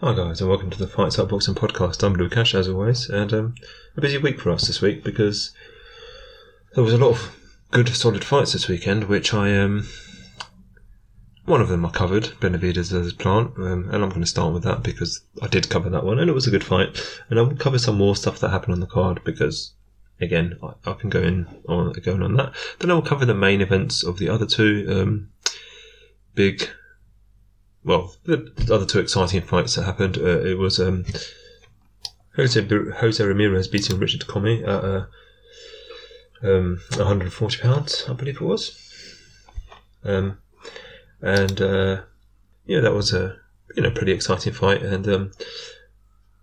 Hi guys, and welcome to the Fight Site Boxing podcast. I'm Lukasz as always, and um, a busy week for us this week because there was a lot of good, solid fights this weekend. Which I um, one of them I covered, Benavidez versus Plant, um, and I'm going to start with that because I did cover that one, and it was a good fight. And I'll cover some more stuff that happened on the card because, again, I, I can go in on going on that. Then I will cover the main events of the other two um, big well, the other two exciting fights that happened. Uh, it was um, Jose Jose Ramirez beating Richard Commey at uh, um, 140 pounds, I believe it was. Um, and uh, yeah, that was a you know pretty exciting fight. And um,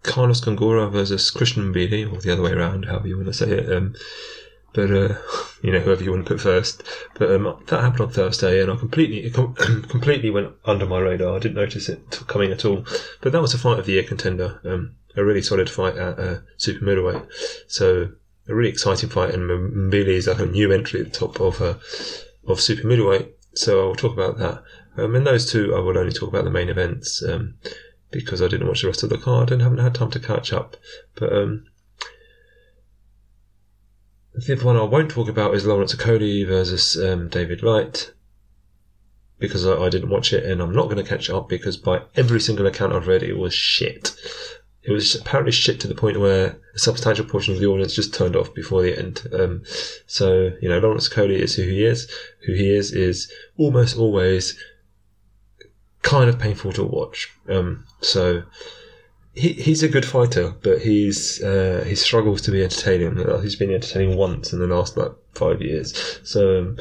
Carlos Gongora versus Christian Mbilli, or the other way around, however you want to say it. But uh, you know whoever you want to put first. But um, that happened on Thursday, and I completely com- completely went under my radar. I didn't notice it coming at all. But that was a fight of the year contender, um, a really solid fight at uh, super middleweight. So a really exciting fight, and Mbilli is like a new entry at the top of uh, of super middleweight. So I'll talk about that. Um, and those two, I will only talk about the main events um, because I didn't watch the rest of the card and haven't had time to catch up. But um, the fifth one I won't talk about is Lawrence Okolie versus um, David Light because I, I, didn't watch it and I'm not going to catch up because by every single account I've read, it was shit. It was apparently shit to the point where a substantial portion of the audience just turned off before the end. Um, so, you know, Lawrence Okolie is who he is. Who he is is almost always kind of painful to watch. Um, so, he, he's a good fighter, but he's uh, he struggles to be entertaining. He's been entertaining once in the last like five years. So, um,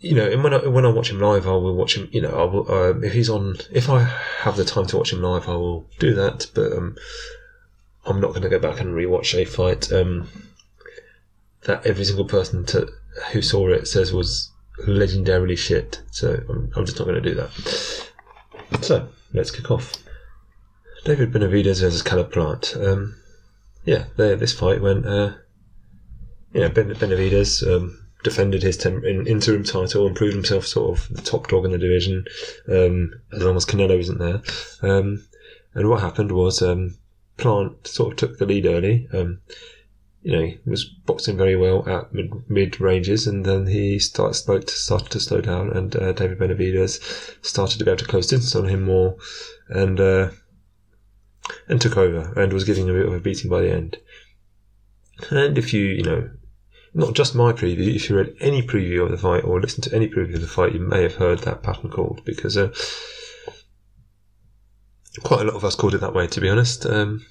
you know, and when I when I watch him live, I will watch him. You know, I will, uh, if he's on, if I have the time to watch him live, I will do that. But um, I'm not going to go back and rewatch a fight um, that every single person to, who saw it says was legendarily shit. So I'm, I'm just not going to do that. So let's kick off. David Benavidez versus Caleb Plant. Um, yeah, this fight went. Uh, you know, ben- Benavidez um, defended his interim title and proved himself sort of the top dog in the division, um, as long as Canelo isn't there. Um, and what happened was um, Plant sort of took the lead early. Um, you know, he was boxing very well at mid, mid ranges, and then he start, started, started to slow down, and uh, David Benavidez started to be able to close distance on him more, and uh, and took over and was giving a bit of a beating by the end. And if you, you know, not just my preview, if you read any preview of the fight or listened to any preview of the fight, you may have heard that pattern called because uh, quite a lot of us called it that way, to be honest. Um,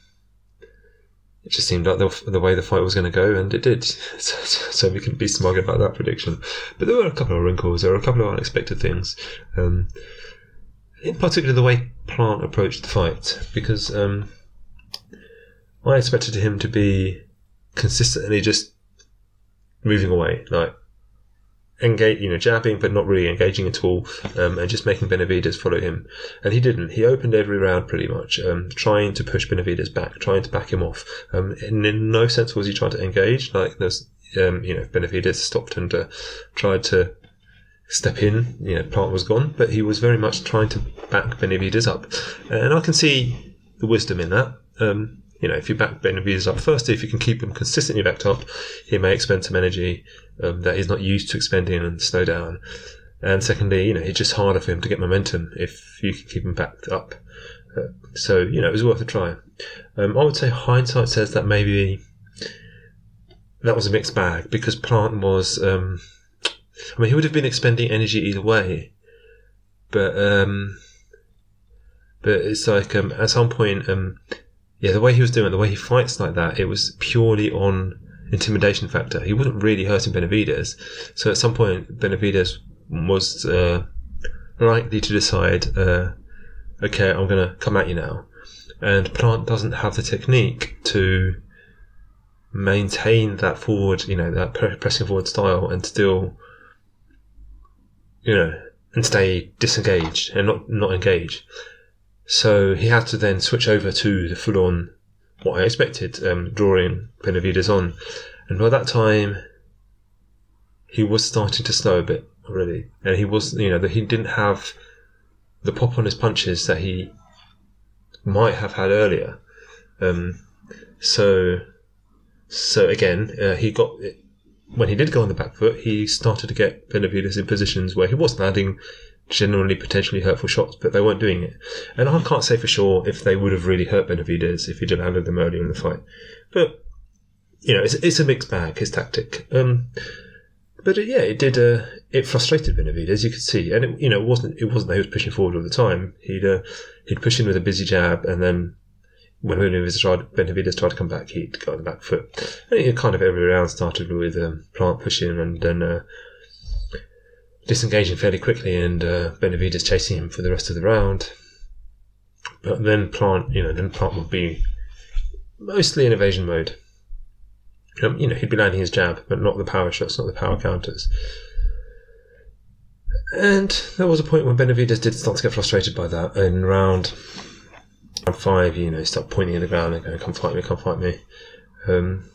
it just seemed like the, the, way the fight was going to go, and it did. So, so, we can be smug about that prediction. But there were a couple of wrinkles, there were a couple of unexpected things. Um, in particular the way Plant approached the fight, because um, I expected him to be consistently just moving away, like engage, you know, jabbing but not really engaging at all, um, and just making Benavidez follow him. And he didn't. He opened every round pretty much, um, trying to push Benavidez back, trying to back him off. Um, and in no sense was he trying to engage. Like there's, um, you know, Benavidez stopped and uh, tried to step in. You know, Plant was gone, but he was very much trying to back Benavidez up, and I can see the wisdom in that. Um, you know, if you back Benavidez up first, if you can keep him consistently backed up, he may expend some energy um, that he's not used to expending and slow down. And secondly, you know, it's just harder for him to get momentum if you can keep him backed up. Uh, so, you know, it was worth a try. Um, I would say hindsight says that maybe that was a mixed bag because Plant was um, I mean, he would have been expending energy either way, but um, but it's like um, at some point, um, yeah, the way he was doing it, the way he fights like that, it was purely on intimidation factor. He wasn't really hurting Benavidez, so at some point, Benavidez was uh, likely to decide, uh, okay, I'm going to come at you now, and Plant doesn't have the technique to maintain that forward, you know, that pressing forward style and still you know, and stay disengaged and not not engage. So he had to then switch over to the full on what I expected, um, drawing Benavidez on. And by that time, he was starting to slow a bit already, and he was, you know, that he didn't have the pop on his punches that he might have had earlier. Um, so, so again, uh, he got when he did go on the back foot, he started to get Benavidez in positions where he wasn't landing generally potentially hurtful shots, but they weren't doing it. And I can't say for sure if they would have really hurt Benavidez if he'd landed them earlier in the fight. But you know, it's, it's a mixed bag his tactic. Um, but it, yeah, it did. Uh, it frustrated Benavidez, you could see, and it, you know, it wasn't it wasn't that he was pushing forward all the time. He'd uh, he'd push in with a busy jab, and then when Benavidez tried, Benavidez tried to come back, he'd go on the back foot. And it kind of every round started with um, Plant pushing and then uh, disengaging fairly quickly, and uh, Benavidez chasing him for the rest of the round. But then Plant, you know, then Plant would be mostly in evasion mode. Um, you know, he'd be landing his jab, but not the power shots, not the power counters. And there was a point when Benavidez did start to get frustrated by that. In round five, you know, start pointing at the ground and going, "Come fight me, come fight me." Um,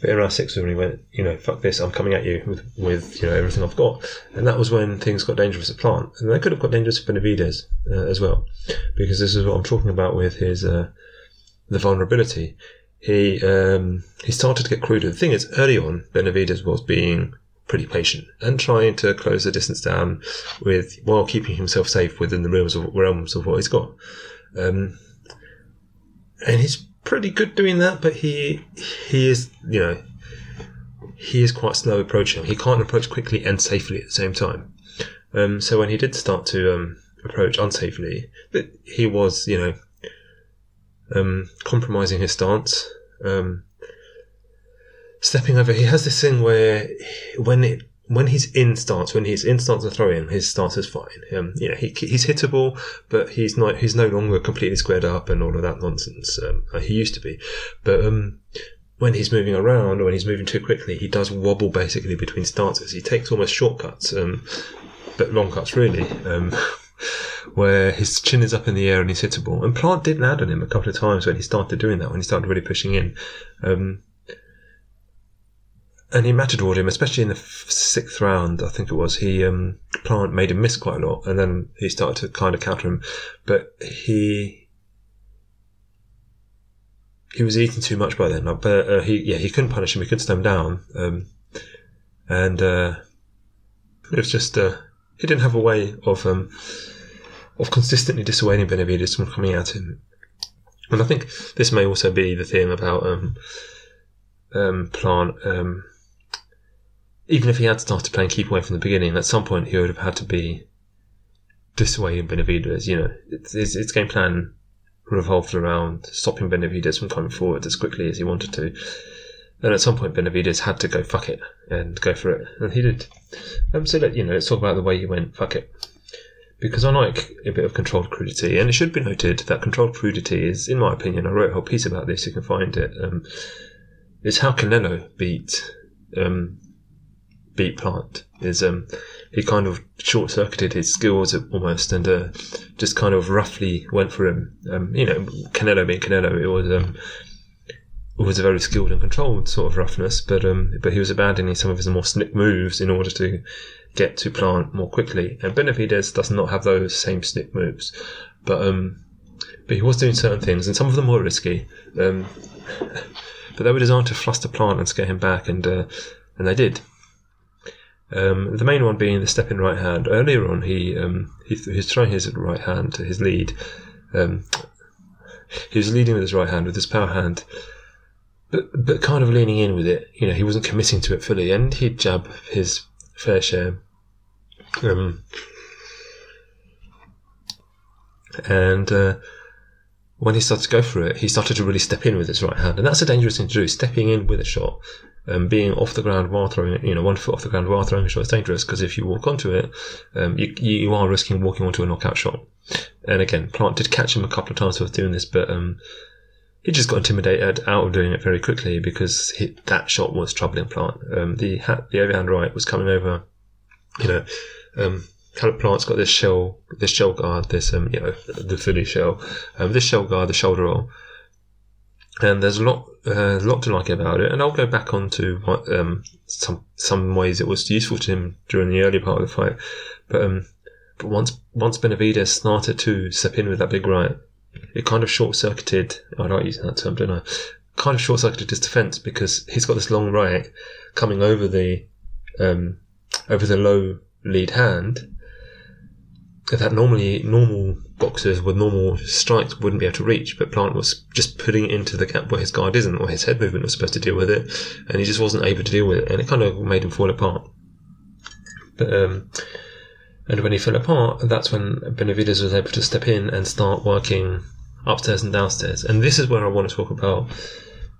but in round six, when he went, you know, fuck this, I'm coming at you with, with you know everything I've got, and that was when things got dangerous at Plant, and they could have got dangerous for Benavidez uh, as well, because this is what I'm talking about with his uh, the vulnerability he um, he started to get cruder. The thing is, early on, Benavidez was being pretty patient and trying to close the distance down with while keeping himself safe within the realms of realms of what he's got. Um, and he's pretty good doing that, but he he is you know he is quite slow approaching. He can't approach quickly and safely at the same time. Um, so when he did start to um, approach unsafely, he was you know um, compromising his stance, um, stepping over. He has this thing where when it when he's in stance, when he's in stance and throwing, his stance is fine. Um, you know, he, he's hittable, but he's not. He's no longer completely squared up and all of that nonsense. Um, he used to be, but um, when he's moving around or when he's moving too quickly, he does wobble basically between stances. He takes almost shortcuts, um, but long cuts really. Um, where his chin is up in the air and he's hittable. And Plant did land on him a couple of times when he started doing that, when he started really pushing in. Um, and he mattered matadored him, especially in the sixth round, I think it was. He um, Plant made him miss quite a lot, and then he started to kind of counter him. But he he was eating too much by then. But uh, he yeah he couldn't punish him. He couldn't slow him down. Um, and uh, it was just uh, he didn't have a way of um, of consistently dissuading Benavidez from coming at him. And I think this may also be the thing about um, um, Plant. Um, even if he had started playing keep away from the beginning, at some point he would have had to be dissuading Benavidez. You know, its, its, its game plan revolved around stopping Benavidez from coming forward as quickly as he wanted to. And at some point, Benavidez had to go fuck it and go for it, and he did. Um, so let you know, let's talk about the way he went fuck it, because I like a bit of controlled crudity, and it should be noted that controlled crudity is, in my opinion, I wrote a whole piece about this. You can find it. Um, it's how Canelo beat um, beat Plant. Is um, he kind of short circuited his skills almost, and uh, just kind of roughly went for him. Um, you know, Canelo being Canelo, it was um, was a very skilled and controlled sort of roughness, but um, but he was abandoning some of his more slick moves in order to get to plant more quickly. And Benavidez does not have those same slick moves, but um, but he was doing certain things, and some of them were risky. Um, but they were designed to fluster plant and scare him back, and uh, and they did. Um, the main one being the step in right hand. Earlier on, he um, he, he was throwing his right hand to his lead. Um, he was leading with his right hand with his power hand but but kind of leaning in with it. You know, he wasn't committing to it fully, and he'd jab his fair share. Um, and uh, when he started to go for it, he started to really step in with his right hand, and that's a dangerous thing to do. Stepping in with a shot, um, being off the ground while throwing you know, one foot off the ground while throwing a shot is dangerous because if you walk onto it, um, you, you are risking walking onto a knockout shot. And again, Plant did catch him a couple of times with doing this, but um, he just got intimidated out of doing it very quickly because he, that shot was troubling Plant. Um, the the overhand right was coming over. You know, um, Caleb Plant's got this shell, this shell guard, this um, you know, the Philly shell, um, this shell guard, the shoulder roll, and there's a lot, uh, lot to like about it. And I'll go back onto what, um, some some ways it was useful to him during the early part of the fight, but um, but once once Benavidez started to step in with that big right, it kind of short circuited. I like using that term, don't I? Kind of short circuited his defense because he's got this long right coming over the um, over the low lead hand that normally normal boxers with normal strikes wouldn't be able to reach, but Plant was just putting it into the gap where his guard isn't, or his head movement was supposed to deal with it, and he just wasn't able to deal with it, and it kind of made him fall apart. But um, and when he fell apart, that's when Benavidez was able to step in and start working upstairs and downstairs. And this is where I want to talk about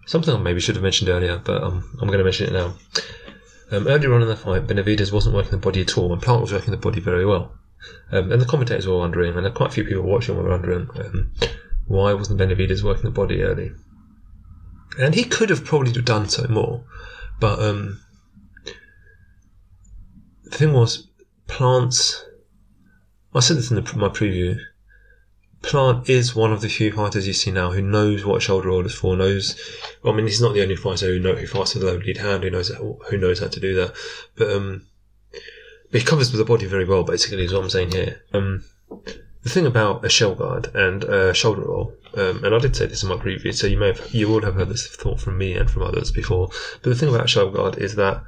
something I maybe should have mentioned earlier, but um, I'm going to mention it now. Um, earlier on in the fight, Benavidez wasn't working the body at all, and Plant was working the body very well. Um, and the commentators were wondering, and quite a few people watching were wondering, um, why wasn't Benavidez working the body early? And he could have probably done so more, but um, the thing was, Plant's. I said this in the, my preview. Plant is one of the few fighters you see now who knows what shoulder roll is for. Knows, well, I mean, he's not the only fighter who know who fights with a lead hand. Who knows who knows how to do that. But um, he covers the body very well. Basically, is what I'm saying here. Um, the thing about a shell guard and a shoulder roll, um, and I did say this in my preview, so you may have you would have heard this thought from me and from others before. But the thing about a shoulder guard is that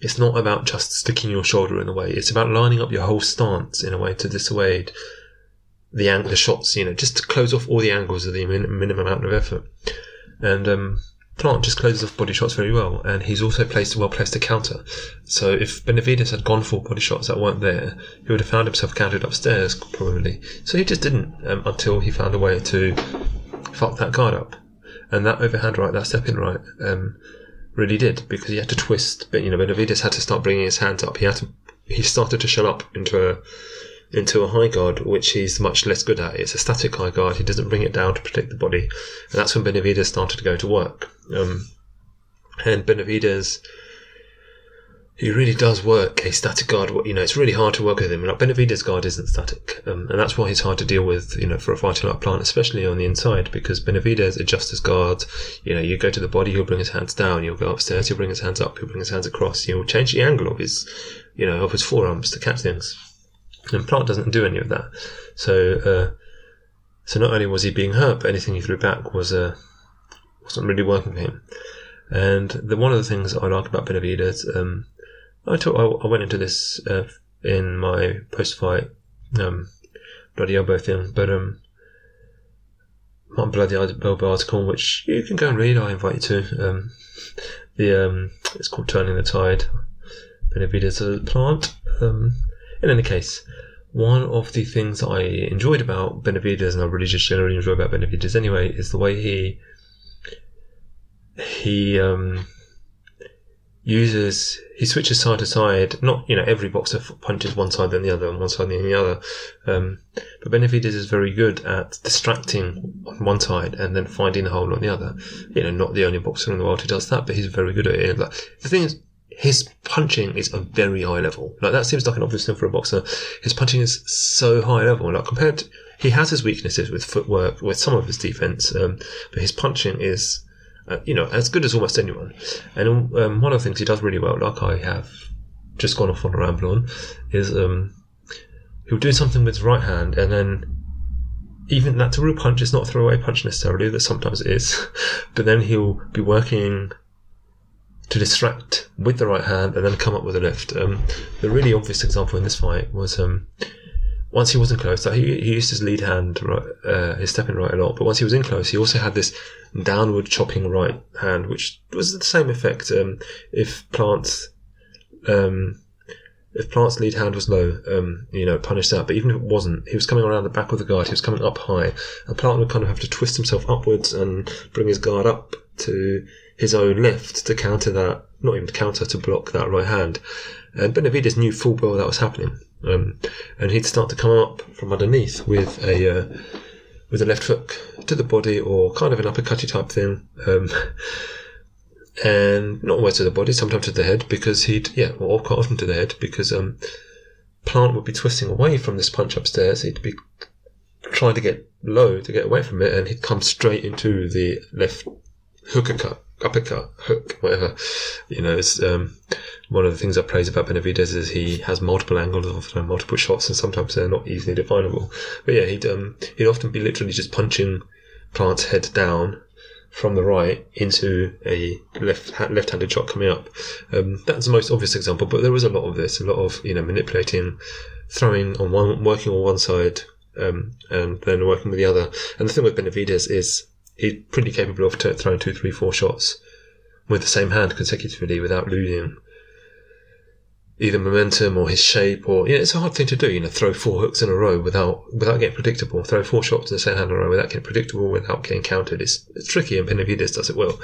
it's not about just sticking your shoulder in the way. It's about lining up your whole stance in a way to dissuade the ang- the shots. You know, just to close off all the angles of the min- minimum amount of effort. And um, Plant just closes off body shots very well, and he's also placed well placed to counter. So if Benavidez had gone for body shots that weren't there, he would have found himself countered upstairs probably. So he just didn't um, until he found a way to fuck that guard up, and that overhand right, that step in right, um, really did because he had to twist. But you know, Benavidez had to start bringing his hands up. He had to. He started to shell up into a into a high guard, which he's much less good at. It's a static high guard. He doesn't bring it down to protect the body, and that's when Benavidez started to go to work. Um, and Benavidez, he really does work a static guard. You know, it's really hard to work with him. Like Benavidez' guard isn't static, um, and that's why he's hard to deal with. You know, for a fighter like Plant, especially on the inside, because Benavidez adjusts his guard. You know, you go to the body, he'll bring his hands down. You'll go upstairs, he'll bring his hands up. He'll bring his hands across. He'll change the angle of his, you know, of his forearms to catch things. And Plant doesn't do any of that. So, uh, so not only was he being hurt, but anything he threw back was uh, wasn't really working for him. And the, one of the things I like about Benavidez, um, I, talk, I, I, went into this uh, in my post-fight um, bloody elbow thing, but um, my bloody elbow article, which you can go and read, I invite you to. Um, the um, it's called "Turning the Tide." Benavidez plant. Um, in any case, one of the things I enjoyed about Benavidez, and I really just generally enjoy about Benavidez anyway, is the way he he um, uses he switches side to side. Not you know every boxer punches one side then the other, and one side then the other. Um, but Benavidez is very good at distracting on one side and then finding a hole on the other. You know, not the only boxer in the world who does that, but he's very good at it. Like, the thing is, his punching is a very high level. Like that seems like an obvious thing for a boxer. His punching is so high level. Like compared, to, he has his weaknesses with footwork, with some of his defense, um, but his punching is uh, you know, as good as almost anyone. And um, one of the things he does really well, like I have just gone off on a ramble on, is um, he'll do something with his right hand and then even that's a real punch, it's not a throwaway punch necessarily, that sometimes it is, but then he'll be working to distract with the right hand and then come up with a left. Um, the really obvious example in this fight was um, once he wasn't close, he, he used his lead hand, right, uh, his stepping right a lot, but once he was in close, he also had this downward chopping right hand, which was the same effect. Um, if Plant's, um, if Plant's lead hand was low, um, you know, punished that. But even if it wasn't, he was coming around the back of the guard. He was coming up high, and Plant would kind of have to twist himself upwards and bring his guard up to his own left to counter that. Not even to counter to block that right hand. And Benavidez knew full well that was happening. Um, and he'd start to come up from underneath with a uh, with a left hook to the body or kind of an uppercutty type thing. Um, and not always to the body, sometimes to the head because he'd, yeah, or quite often to the head because um, Plant would be twisting away from this punch upstairs. He'd be trying to get low to get away from it and he'd come straight into the left hooker cut uppercut, hook, whatever. You know, it's um, one of the things I praise about Benavidez is he has multiple angles of multiple shots, and sometimes they're not easily definable. But yeah, he'd um, he'd often be literally just punching Plant's head down from the right into a left left-handed shot coming up. Um, that's the most obvious example, but there was a lot of this, a lot of you know manipulating, throwing on one, working on one side, um, and then working with the other. And the thing with Benavidez is he's pretty capable of t- throwing two, three, four shots with the same hand consecutively without losing either momentum or his shape or you know, it's a hard thing to do, you know, throw four hooks in a row without without getting predictable, throw four shots in the same hand in a row without getting predictable, without getting countered. It's, it's tricky and Benavidez does it well.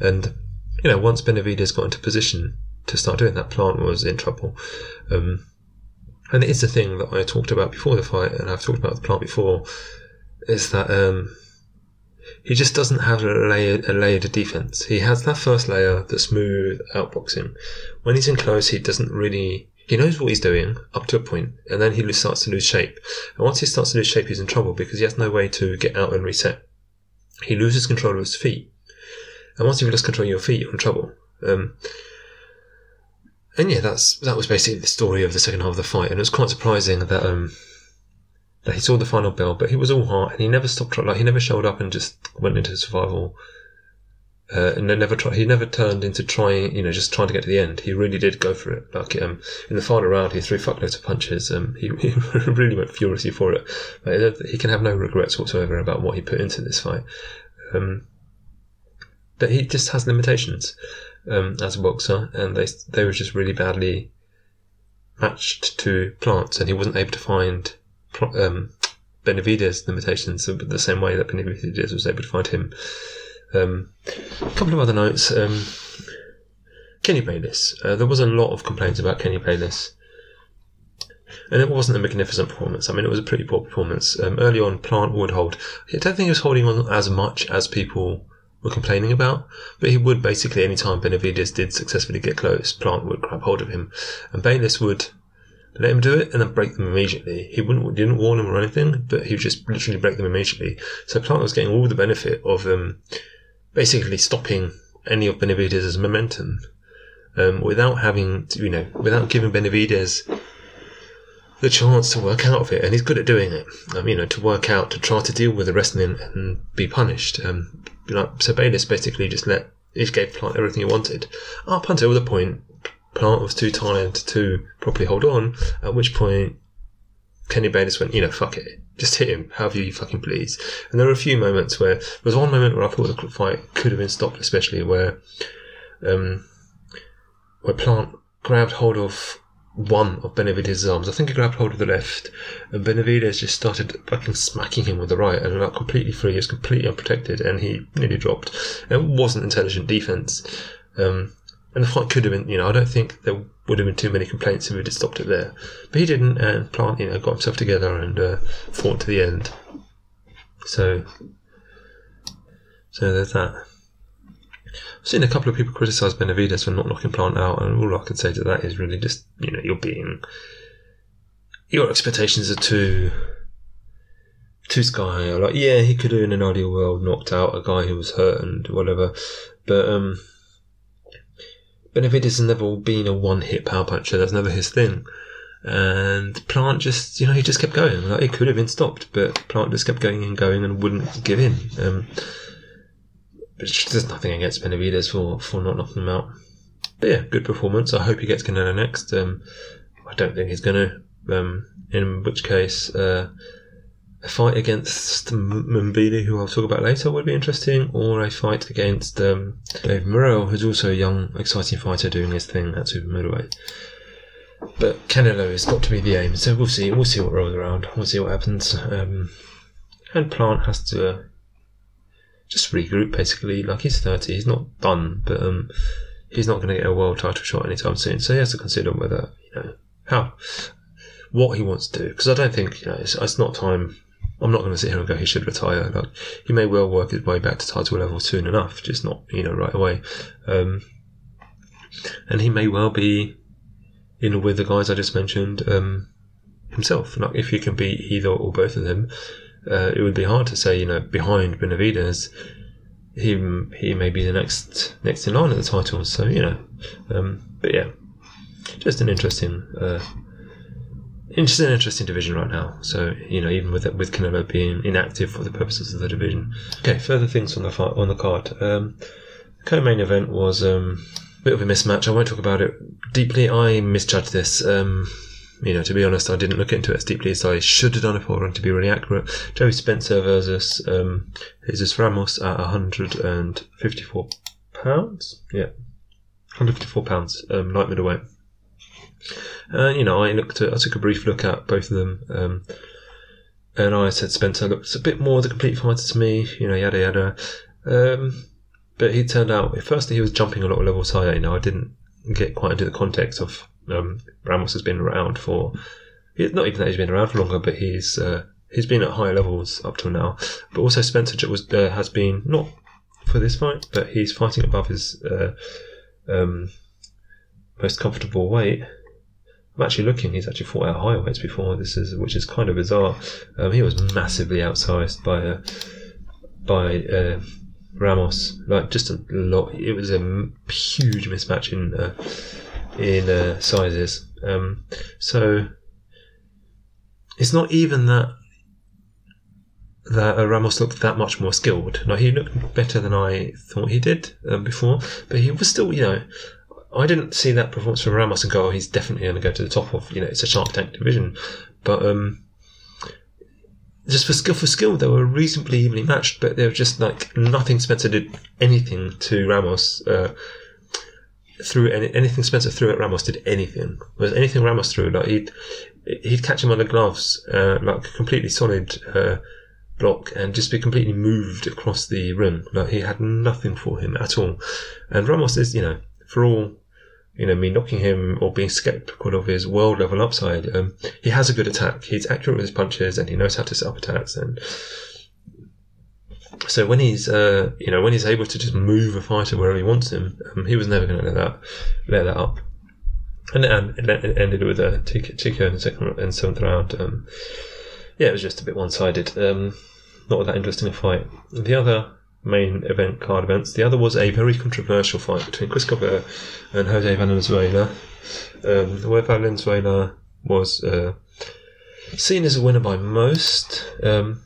And you know, once Benavidez got into position to start doing that, Plant was in trouble. Um, and it is the thing that I talked about before the fight, and I've talked about the Plant before, is that um, he just doesn't have a layered, a layered defense. He has that first layer, the smooth outboxing. When he's in close, he doesn't really. He knows what he's doing up to a point, and then he starts to lose shape. And once he starts to lose shape, he's in trouble because he has no way to get out and reset. He loses control of his feet, and once you've lost control of your feet, you're in trouble. Um, and yeah, that's that was basically the story of the second half of the fight, and it was quite surprising that um, that he saw the final bell, but he was all heart and he never stopped. Like he never showed up and just went into survival. Uh, and never tried. He never turned into trying, you know, just trying to get to the end. He really did go for it. Like um, in the final round, he threw fuckloads of punches. Um, he, he really went furiously for it. But he can have no regrets whatsoever about what he put into this fight. Um, but he just has limitations um, as a boxer, and they they were just really badly matched to Plants, and he wasn't able to find um, Benavidez' limitations the same way that Benavidez was able to find him. Um, a couple of other notes. Um, Kenny Bayless. Uh, there was a lot of complaints about Kenny Bayless. And it wasn't a magnificent performance. I mean, it was a pretty poor performance. Um, early on, Plant would hold. I don't think he was holding on as much as people were complaining about, but he would basically, any time Benavidez did successfully get close, Plant would grab hold of him. And Bayless would let him do it and then break them immediately. He wouldn't didn't warn him or anything, but he would just literally break them immediately. So Plant was getting all the benefit of um, basically stopping any of Benavidez' momentum um, without having to, you know without giving Benavidez the chance to work out of it, and he's good at doing it. Um, you know, to work out, to try to deal with the wrestling and be punished. Um, know, so Bayless basically just let, he gave Plant everything he wanted up until the point Plant was too tired to properly hold on, at which point Kenny Bayless went, you know, fuck it. Just hit him however you fucking please. And there were a few moments where, there was one moment where I thought the fight could have been stopped, especially where, um, where Plant grabbed hold of one of Benavidez' arms. I think he grabbed hold of the left, and Benavidez just started fucking smacking him with the right, and got completely free. He was completely unprotected, and he nearly dropped. it wasn't intelligent defense. Um, and the fight could have been, you know, I don't think there would have been too many complaints if have stopped it there. But he didn't, and Plant, you know, got himself together and uh, fought to the end. So, so there's that. I've seen a couple of people criticise Benavidez for not knocking Plant out, and all I can say to that is really just, you know, you're being, your expectations are too, too sky high. Like, yeah, he could have in an ideal world knocked out a guy who was hurt and whatever, but um, Benavidez has never been a one hit power puncher. That's never his thing. And Plant just, you know, he just kept going. Like, it could have been stopped, but Plant just kept going and going and wouldn't give in. Um, there's nothing against Benavidez for, for not knocking him out. But yeah, good performance. I hope he gets Canelo next. Um, I don't think he's going to. Um, in which case, uh, a fight against Mbilli, who I'll talk about later, would be interesting, or a fight against um, Dave Morrell, who's also a young, exciting fighter doing his thing at super middleweight. But Canelo has got to be the aim, so we'll see. We'll see what rolls around. We'll see what happens. Um, and Plant has to uh, just regroup, basically. Like he's thirty, he's not done, but um, he's not going to get a world title shot anytime soon. So he has to consider whether you know how what he wants to do. Because I don't think you know it's, it's not time I'm not going to sit here and go he should retire. Like he may well work his way back to title level soon enough, just not you know right away. Um, and he may well be in with the guys I just mentioned um, himself. Like if he can beat either or both of them, uh, it would be hard to say you know behind Benavidez. He he may be the next next in line at the title. So you know, um, but yeah, just an interesting, uh, interesting, interesting division right now. So you know, even with with Canelo being inactive for the purposes of the division. Okay, further things on the on the card. Um, co-main event was um, a bit of a mismatch. I won't talk about it deeply. I misjudged this. Um, you know, to be honest, I didn't look into it as deeply as I should have done if I wanted to be really accurate. Joey Spencer versus um, Jesus Ramos at 154 pounds. Yeah, 154 pounds, um, light middleweight. And you know, I looked at, I took a brief look at both of them, um, and I said Spencer looks a bit more the complete fighter to me. You know, yada yada. Um, but he turned out, firstly, he was jumping a lot of levels higher. You know, I didn't get quite into the context of um, Ramos has been around for not even that he's been around for longer, but he's uh, he's been at higher levels up till now. But also Spencer was uh, has been not for this fight, but he's fighting above his uh, um, most comfortable weight. I'm actually looking; he's actually fought out higher weights before. This is which is kind of bizarre. Um, he was massively outsized by uh, by uh, Ramos, like just a lot. It was a huge mismatch in uh, in uh, sizes. Um, so it's not even that that uh, Ramos looked that much more skilled. No, he looked better than I thought he did um, before, but he was still, you know, I didn't see that performance from Ramos and go, oh, he's definitely going to go to the top of, you know, it's a Shark Tank division. But um, just for skill for skill, they were reasonably evenly matched, but they were just like nothing Spencer did anything to Ramos. Uh, threw any, anything Spencer threw at Ramos did anything. Was anything Ramos threw like he'd he'd catch him on the gloves uh, like a completely solid uh, block and just be completely moved across the rim. Like he had nothing for him at all. And Ramos is you know for all you know me knocking him or being skeptical of his world level upside. Um, he has a good attack. He's accurate with his punches and he knows how to set up attacks and so when he's uh, you know when he's able to just move a fighter wherever he wants him, um, he was never going to let that let that up. And it, it ended with a TKO in the second and seventh round. Um, yeah, it was just a bit one sided. Um, not that interesting a fight. The other main event card events. The other was a very controversial fight between Chris Colbert and Jose Valenzuela, um, where Valenzuela was uh, seen as a winner by most. Um,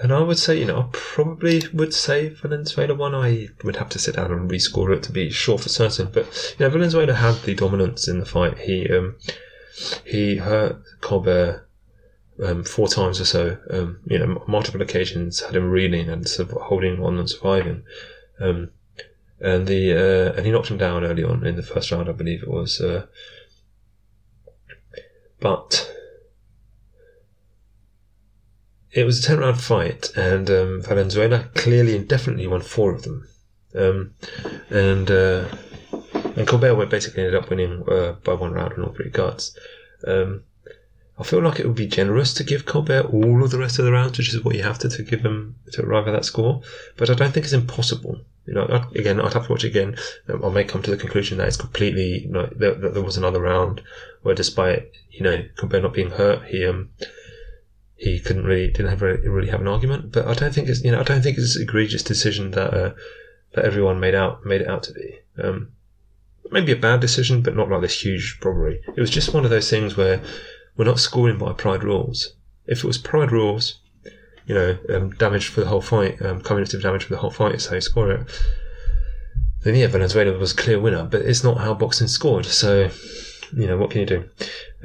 and I would say, you know, I probably would say Valenzuela won. I would have to sit down and rescore it to be sure for certain. But you know, Valenzuela had the dominance in the fight. He um, he hurt Colbert um, four times or so. Um, you know, multiple occasions had him reeling and of holding on and surviving. Um, and the uh, and he knocked him down early on in the first round, I believe it was. Uh, but it was a 10 round fight, and um, Valenzuela clearly and definitely won four of them. Um, and uh, and Colbert basically ended up winning uh, by one round in all three cards. Um, I feel like it would be generous to give Colbert all of the rest of the rounds, which is what you have to, to give him to arrive at that score. But I don't think it's impossible. You know, I, again, I'd have to watch it again. I may come to the conclusion that it's completely, you know, that, that there was another round where despite, you know, Colbert not being hurt, he, um, he couldn't really didn't have really, really have an argument. But I don't think it's you know I don't think it's an egregious decision that uh, that everyone made out made it out to be. Um, maybe a bad decision, but not like this huge robbery. It was just one of those things where we're not scoring by pride rules. If it was pride rules, you know, um, damage for the whole fight, um, cumulative damage for the whole fight is how you score it. Then yeah, Valenzuela was a clear winner, but it's not how boxing scored. So, you know, what can you do?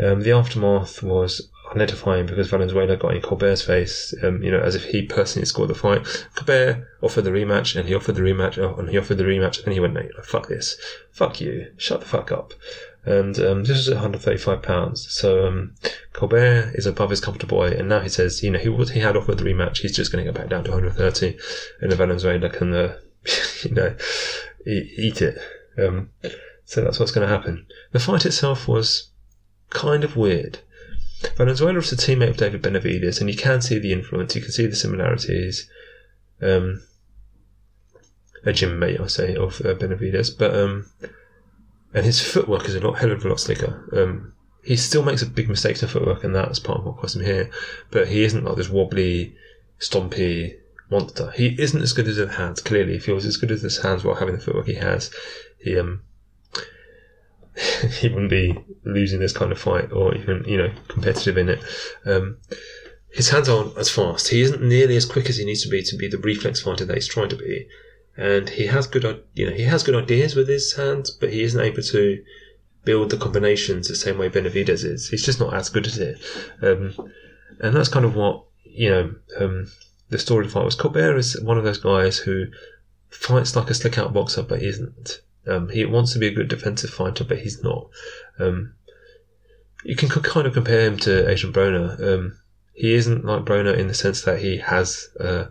Um, the aftermath was identifying because Valenzuela got in Colbert's face, um, you know, as if he personally scored the fight. Colbert offered the rematch, and he offered the rematch, and he offered the rematch, and he went, "No, fuck this, fuck you, shut the fuck up." And um, this was 135 pounds. So um, Colbert is above his comfortable weight, and now he says, you know, he he had offered the rematch. He's just going to go back down to 130, and the Valenzuela can, uh, you know, eat it. Um, so that's what's going to happen. The fight itself was kind of weird. Valenzuela is a teammate of David Benavidez, and you can see the influence, you can see the similarities. Um, a gym mate, I say, of uh, Benavidez, but um, and his footwork is a lot hell of a lot slicker. Um, he still makes a big mistakes in footwork, and that's part of what cost him here. But he isn't like this wobbly, stompy monster. He isn't as good as his hands. Clearly, if he was as good as his hands while having the footwork he has, he um, he wouldn't be losing this kind of fight or even you know competitive in it. Um, his hands aren't as fast. He isn't nearly as quick as he needs to be to be the reflex fighter that he's trying to be. And he has good, you know, he has good ideas with his hands, but he isn't able to build the combinations the same way Benavidez is. He's just not as good at it. Um, and that's kind of what you know. Um, the story of the fight was Colbert is one of those guys who fights like a slick out boxer, but isn't. Um, he wants to be a good defensive fighter, but he's not. Um, you can kind of compare him to Adrian Broner. Um, he isn't like Broner in the sense that he has. Uh,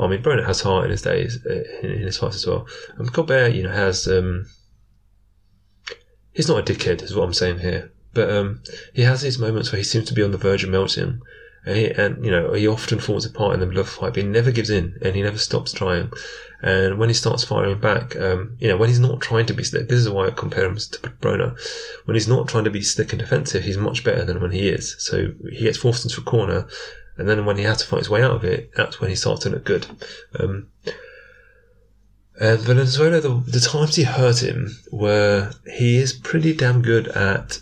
I mean, Broner has heart in his days, uh, in, his fights as well. Um, Colbert, you know, has. Um, he's not a dickhead, is what I'm saying here. But um, he has these moments where he seems to be on the verge of melting, and, he, and you know he often falls apart in the middle of a fight, but he never gives in, and he never stops trying. And when he starts firing back, um, you know, when he's not trying to be slick, this is why I compare him to Broner. When he's not trying to be slick and defensive, he's much better than when he is. So he gets forced into a corner, and then when he has to fight his way out of it, that's when he starts to look good. Um, and Valenzuela, the, the times he hurt him were he is pretty damn good at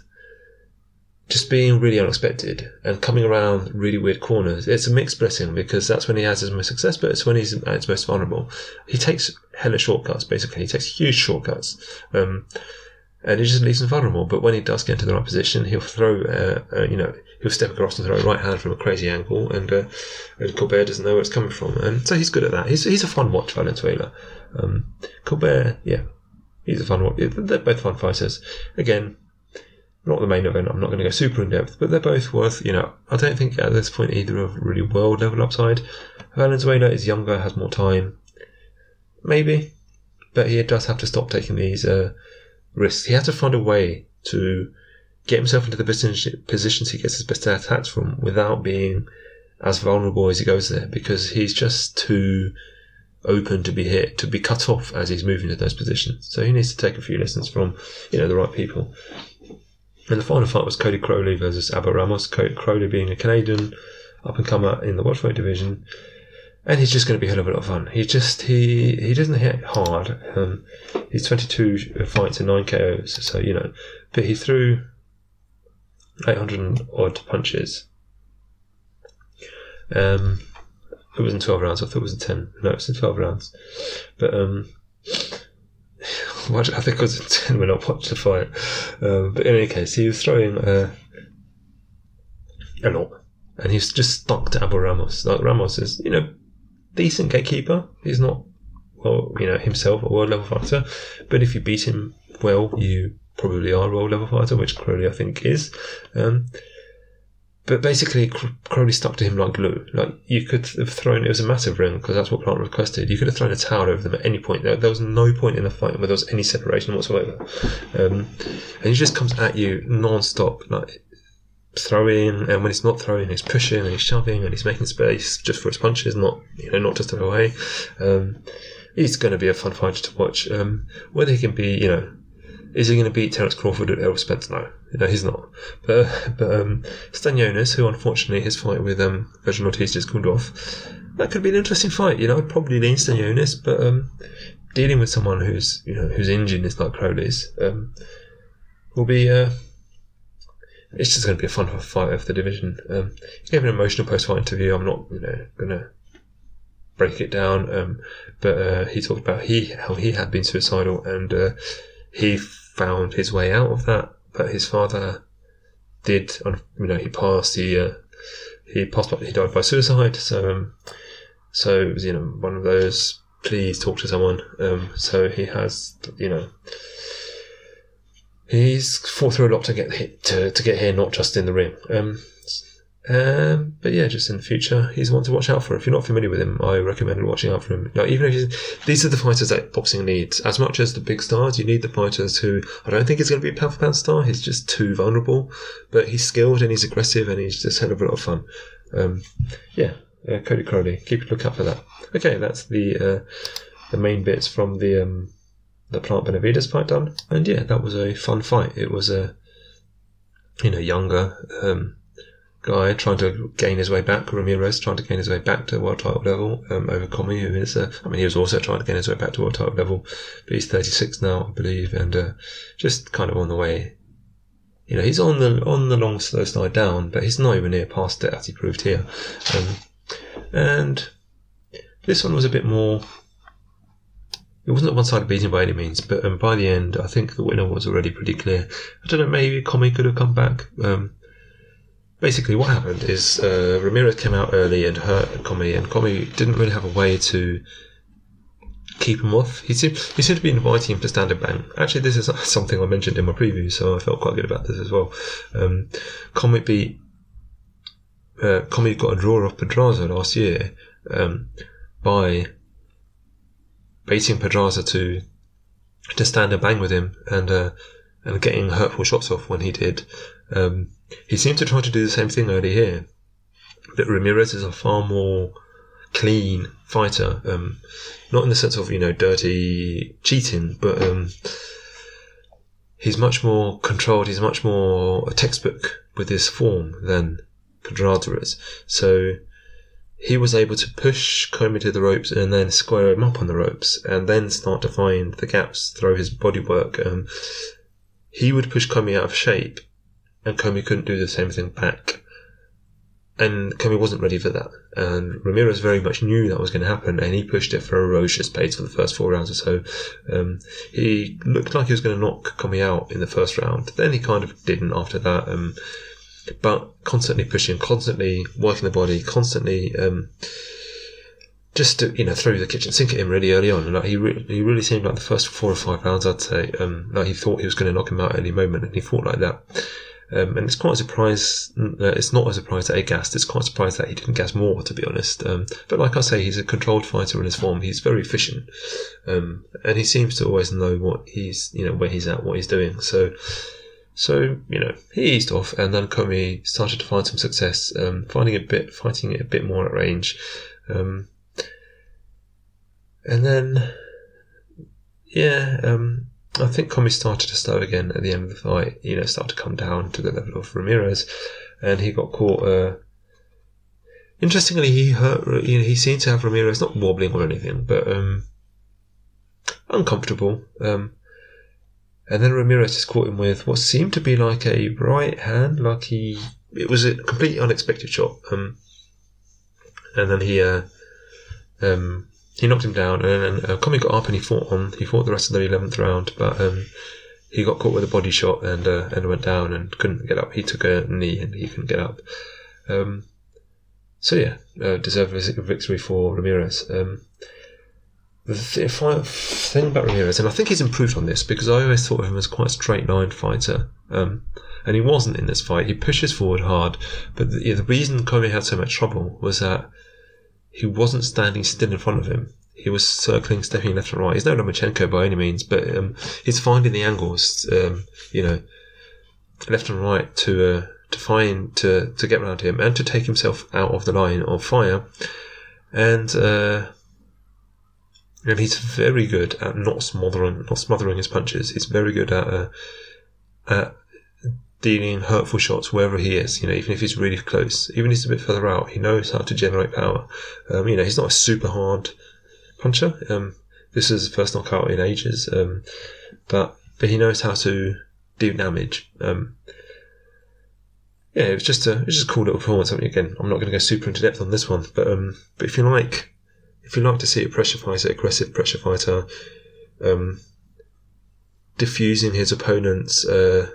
just being really unexpected and coming around really weird corners. It's a mixed blessing because that's when he has his most success, but it's when he's at his most vulnerable. He takes hella shortcuts, basically. He takes huge shortcuts. Um, and it just leaves him vulnerable. But when he does get into the right position, he'll throw, uh, uh, you know, he'll step across and throw a right hand from a crazy angle, and, uh, and Colbert doesn't know where it's coming from. And so he's good at that. He's, he's a fun watch, Valenzuela. Um, Colbert, yeah, he's a fun watch. They're both fun fighters. Again, not the main event. I'm not going to go super in depth, but they're both worth. You know, I don't think at this point either of really world level upside. Valenzuela is younger, has more time, maybe, but he does have to stop taking these uh, risks. He has to find a way to get himself into the positions he gets his best attacks from without being as vulnerable as he goes there, because he's just too open to be hit, to be cut off as he's moving to those positions. So he needs to take a few lessons from, you know, the right people. And the final fight was Cody Crowley versus Abel Ramos. Cody Crowley being a Canadian up and comer in the welterweight division, and he's just going to be a hell of a lot of fun. He just he he doesn't hit hard. Um, he's 22 fights and nine KOs, so you know, but he threw 800 odd punches. Um, it was in 12 rounds. I thought it was in 10. No, it was in 12 rounds. But um, I think it was in 10 when I watched the fight. Um, but in any case, he was throwing uh, a lot. And he's just stuck to Abel Ramos. Like Ramos is, you know, decent gatekeeper. He's not, well, you know, himself a world level fighter. But if you beat him well, you probably are a world level fighter, which Crowley I think is. Um, but basically, Crowley stuck to him like glue. Like you could have thrown it was a massive ring because that's what Plant requested. You could have thrown a towel over them at any point. There, there was no point in the fight where there was any separation whatsoever. Um, and he just comes at you non-stop, like throwing. And when he's not throwing, he's pushing and he's shoving and he's making space just for his punches, not you know not just away. Um, he's going to be a fun fighter to watch. Um, whether he can be, you know, is he going to beat Terence Crawford at Errol Spence? No, no, he's not. But but um, who unfortunately his fight with um, Vergil Ortiz just called off, that could be an interesting fight. You know, I'd probably lean Stanionis, but um, dealing with someone who's you know whose engine is like Crowley's um, will be. Uh, it's just going to be a fun fight of the division. Um, he gave an emotional post-fight interview. I'm not, you know, going to break it down, um, but uh, he talked about he how he had been suicidal and uh, he found his way out of that, but his father did. You know, he passed. He uh, he passed. He died by suicide. So um, so it was you know one of those. Please talk to someone. Um, so he has you know. He's fought through a lot to get hit, to, to get here, not just in the ring. Um, um, but yeah, just in the future, he's one to watch out for. If you're not familiar with him, I recommend watching out for him. Now, even if these are the fighters that boxing needs, as much as the big stars, you need the fighters who I don't think he's going to be a pound for pound star. He's just too vulnerable, but he's skilled and he's aggressive and he's just had a lot of fun. Um, yeah, uh, Cody Crowley, keep a lookout for that. Okay, that's the uh, the main bits from the um, the Plant Benavidez fight done, and yeah, that was a fun fight. It was a you know younger. Um, guy trying to gain his way back. Ramirez trying to gain his way back to world title level um, over Commey, who is, uh, I mean, he was also trying to gain his way back to world title level, but he's 36 now, I believe, and uh, just kind of on the way. You know, he's on the on the long slow slide down, but he's not even near past it as he proved here. Um, and this one was a bit more. It wasn't one-sided beating by any means, but um, by the end, I think the winner was already pretty clear. I don't know, maybe Commey could have come back. Um, basically what happened is uh, Ramirez came out early and hurt Commey, and Commey didn't really have a way to keep him off. He seemed he seemed to be inviting him to stand and bang. Actually, this is something I mentioned in my preview, so I felt quite good about this as well. Um, Commey beat uh, Commey got a draw off Pedraza last year um, by baiting Pedraza to to stand and bang with him and uh, and getting hurtful shots off when he did. Um, he seemed to try to do the same thing early here. But Ramirez is a far more clean fighter. Um, not in the sense of, you know, dirty cheating, but um, he's much more controlled. He's much more a textbook with his form than Pedraza is. So he was able to push Commey to the ropes and then square him up on the ropes and then start to find the gaps through his bodywork. Um, he would push Commey out of shape and Commey couldn't do the same thing back. And Commey wasn't ready for that. And Ramirez very much knew that was going to happen, and he pushed it for a ferocious pace for the first four rounds or so. Um, he looked like he was going to knock Commey out in the first round. Then he kind of didn't after that. Um, but constantly pushing, constantly working the body, constantly um, just to, you know throw the kitchen sink at him really early on. And like he re- he really seemed like the first four or five rounds, I'd say, um, like he thought he was going to knock him out at any moment, and he fought like that. Um, and it's quite a surprise. Uh, it's not a surprise that he gassed. It's quite a surprise that he didn't gas more, to be honest. Um, but like I say, he's a controlled fighter in his form. He's very efficient, um, and he seems to always know what he's, you know, where he's at, what he's doing. So, so you know, he eased off, and then Commey started to find some success, um, finding a bit, fighting it a bit more at range, um, and then, yeah. Um, I think Commey started to slow again at the end of the fight. You know, started to come down to the level of Ramirez, and he got caught. Uh, interestingly, he hurt. You know, he seemed to have Ramirez not wobbling or anything, but um, uncomfortable. Um, and then Ramirez just caught him with what seemed to be like a right hand, like he. It was a completely unexpected shot. Um, and then he uh, um, he knocked him down, and then uh, got up and he fought on. He fought the rest of the eleventh round, but um, he got caught with a body shot and uh, and went down and couldn't get up. He took a knee and he couldn't get up. Um, so yeah, uh, deserved victory for Ramirez. Um, the th- thing about Ramirez, and I think he's improved on this because I always thought of him as quite a straight line fighter. Um, and he wasn't in this fight. He pushes forward hard, but the, the reason Commey had so much trouble was that he wasn't standing still in front of him. He was circling, stepping left and right. He's no Lomachenko by any means, but um, he's finding the angles, um, you know, left and right to uh, to find to to get around him and to take himself out of the line of fire. And uh, and he's very good at not smothering not smothering his punches. He's very good at uh, at dealing hurtful shots wherever he is. You know, even if he's really close, even if he's a bit further out, he knows how to generate power. Um, you know, he's not a super hard puncher. Um, this is his first knockout in ages, um, but but he knows how to do damage. Um, yeah, it was just a it was just a cool little performance. I mean, again, I'm not going to go super into depth on this one, but um, but if you like, if you like to see a pressure fighter, aggressive pressure fighter, um, diffusing his opponent's uh,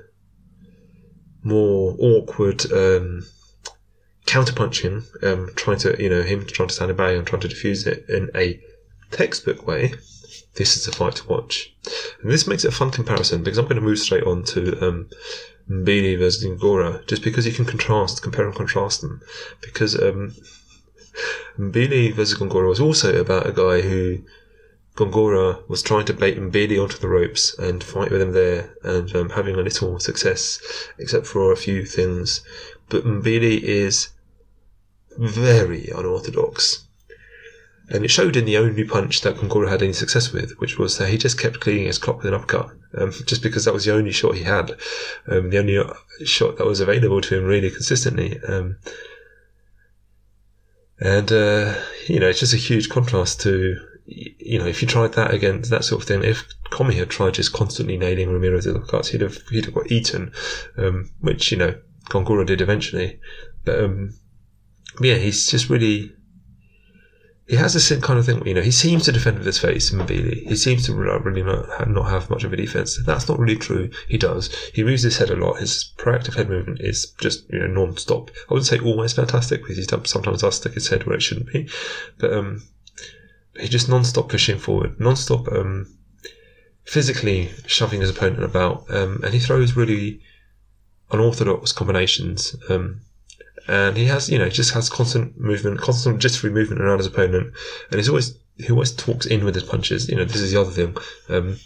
more awkward um, counterpunching, um, trying to, you know, him trying to stand a bay and trying to diffuse it in a textbook way, this is a fight to watch. And this makes it a fun comparison because I'm going to move straight on to um, Mbilli versus Gongora, just because you can contrast, compare and contrast them. Because um, Mbilli versus Gongora was also about a guy who Gongora was trying to bait Mbilli onto the ropes and fight with him there and um, having a little success, except for a few things. But Mbilli is very unorthodox. And it showed in the only punch that Gongora had any success with, which was that he just kept cleaning his clock with an uppercut, um, just because that was the only shot he had, um, the only shot that was available to him really consistently. Um, and, uh, you know, it's just a huge contrast to, you know, if you tried that against that sort of thing, if Commey had tried just constantly nailing Ramirez with uppercuts, he'd have, he'd have got eaten, um, which, you know, Gongora did eventually. But, um, yeah, he's just really, he has this kind of thing, you know, he seems to defend with his face, Mbilli. He seems to really not, not have much of a defense. That's not really true. He does. He moves his head a lot. His proactive head movement is just, you know, non-stop. I wouldn't say always fantastic because he sometimes does stick his head where it shouldn't be. But, um, he's just non-stop pushing forward, non-stop, um, physically shoving his opponent about. Um, and he throws really unorthodox combinations. Um, and he has, you know, just has constant movement, constant jittery movement around his opponent, and he's always he always talks in with his punches. You know, this is the other thing. Um,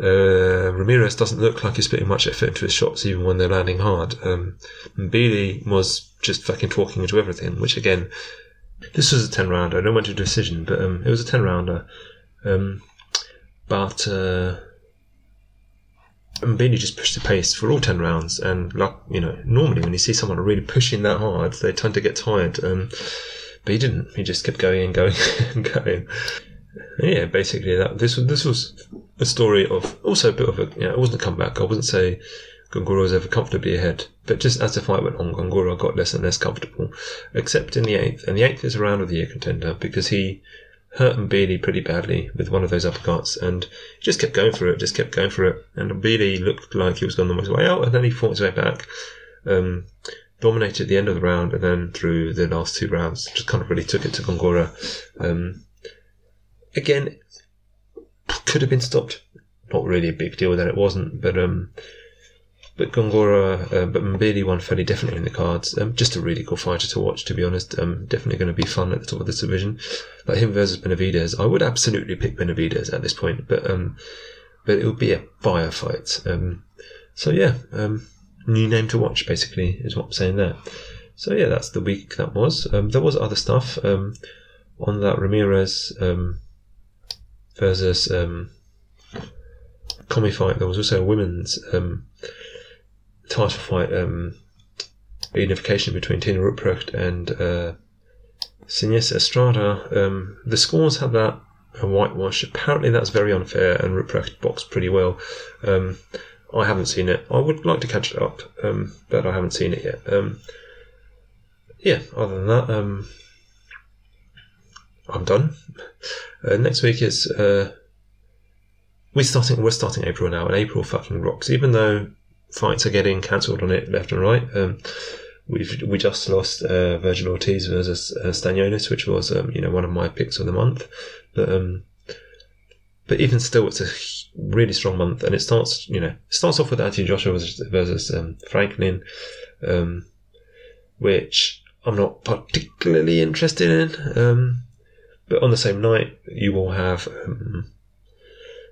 uh, Ramirez doesn't look like he's putting much effort into his shots, even when they're landing hard. Um, was just fucking talking into everything, which again, this was a ten rounder. I don't want to decision, but um, it was a ten rounder. Um, but uh, and Mbilli just pushed the pace for all 10 rounds. And, like, you know, normally when you see someone really pushing that hard, they tend to get tired. Um, but he didn't. He just kept going and going and going. Yeah, basically, that this was this was a story of also a bit of a. You know, it wasn't a comeback. I wouldn't say Gongora was ever comfortably ahead, but just as the fight went on, Gongora got less and less comfortable, except in the eighth. And the eighth is a round of the year contender because he hurt Mbilli pretty badly with one of those uppercuts, and just kept going for it, just kept going for it. And Mbilli looked like he was going the way out, and then he fought his way back, um, dominated the end of the round, and then through the last two rounds, just kind of really took it to Gongora. Um, again, could have been stopped. Not really a big deal that it wasn't, but um, but Gongora, uh, but Mbilli won fairly definitely in the cards. Um, just a really cool fighter to watch, to be honest. Um, definitely going to be fun at the top of this division. Like him versus Benavidez, I would absolutely pick Benavidez at this point, but um, but it would be a fire fight. Um, so yeah, um, new name to watch basically is what I'm saying there. So yeah, that's the week that was. Um, there was other stuff um, on that Ramirez um, versus um, Commey fight. There was also a women's um, title fight um, unification between Tina Rupprecht and uh, Seniesa Estrada. Um, the scores had that a whitewash. Apparently, that's very unfair, and Rupprecht boxed pretty well. Um, I haven't seen it. I would like to catch it up, um, but I haven't seen it yet. Um, yeah, other than that, um, I'm done. Uh, next week is uh, we're starting. We're starting April now, and April fucking rocks. Even though fights are getting cancelled on it left and right. Um, we've we just lost uh, Vergil Ortiz versus uh, Stanionis, which was um, you know one of my picks of the month. But um, but even still, it's a really strong month, and it starts you know it starts off with Anthony Joshua versus, versus um, Franklin, um, which I'm not particularly interested in. Um, but on the same night, you will have um,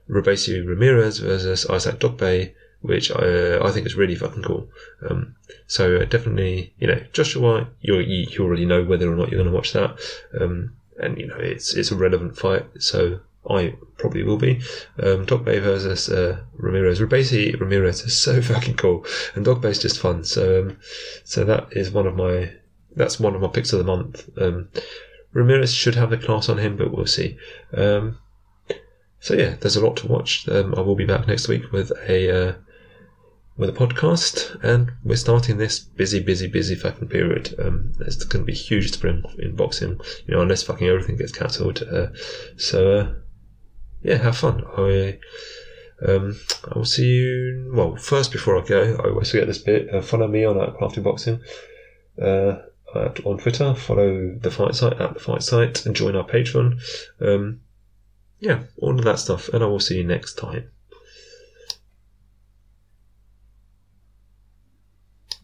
Ramirez versus Isaac Dogboe, which I, I think is really fucking cool. Um, so uh, definitely, you know, Joshua, you you already know whether or not you're going to watch that, um, and you know it's it's a relevant fight, so I probably will be. Um, Dogboe versus uh, Ramirez. Basically, Ramirez is so fucking cool, and Dogboe is just fun. So um, so that is one of my that's one of my picks of the month. Um, Ramirez should have the class on him, but we'll see. Um, so yeah, there's a lot to watch. Um, I will be back next week with a uh, with a podcast, and we're starting this busy, busy, busy fucking period. Um, going to be huge spring in boxing, you know, unless fucking everything gets cancelled. Uh, so, uh, yeah, have fun. I, um, I will see you. Well, first, before I go, I always forget this bit. Uh, follow me on at Crafty Boxing. Uh, at, on Twitter, follow the fight site at the fight site, and join our Patreon. Um, yeah, all of that stuff, and I will see you next time.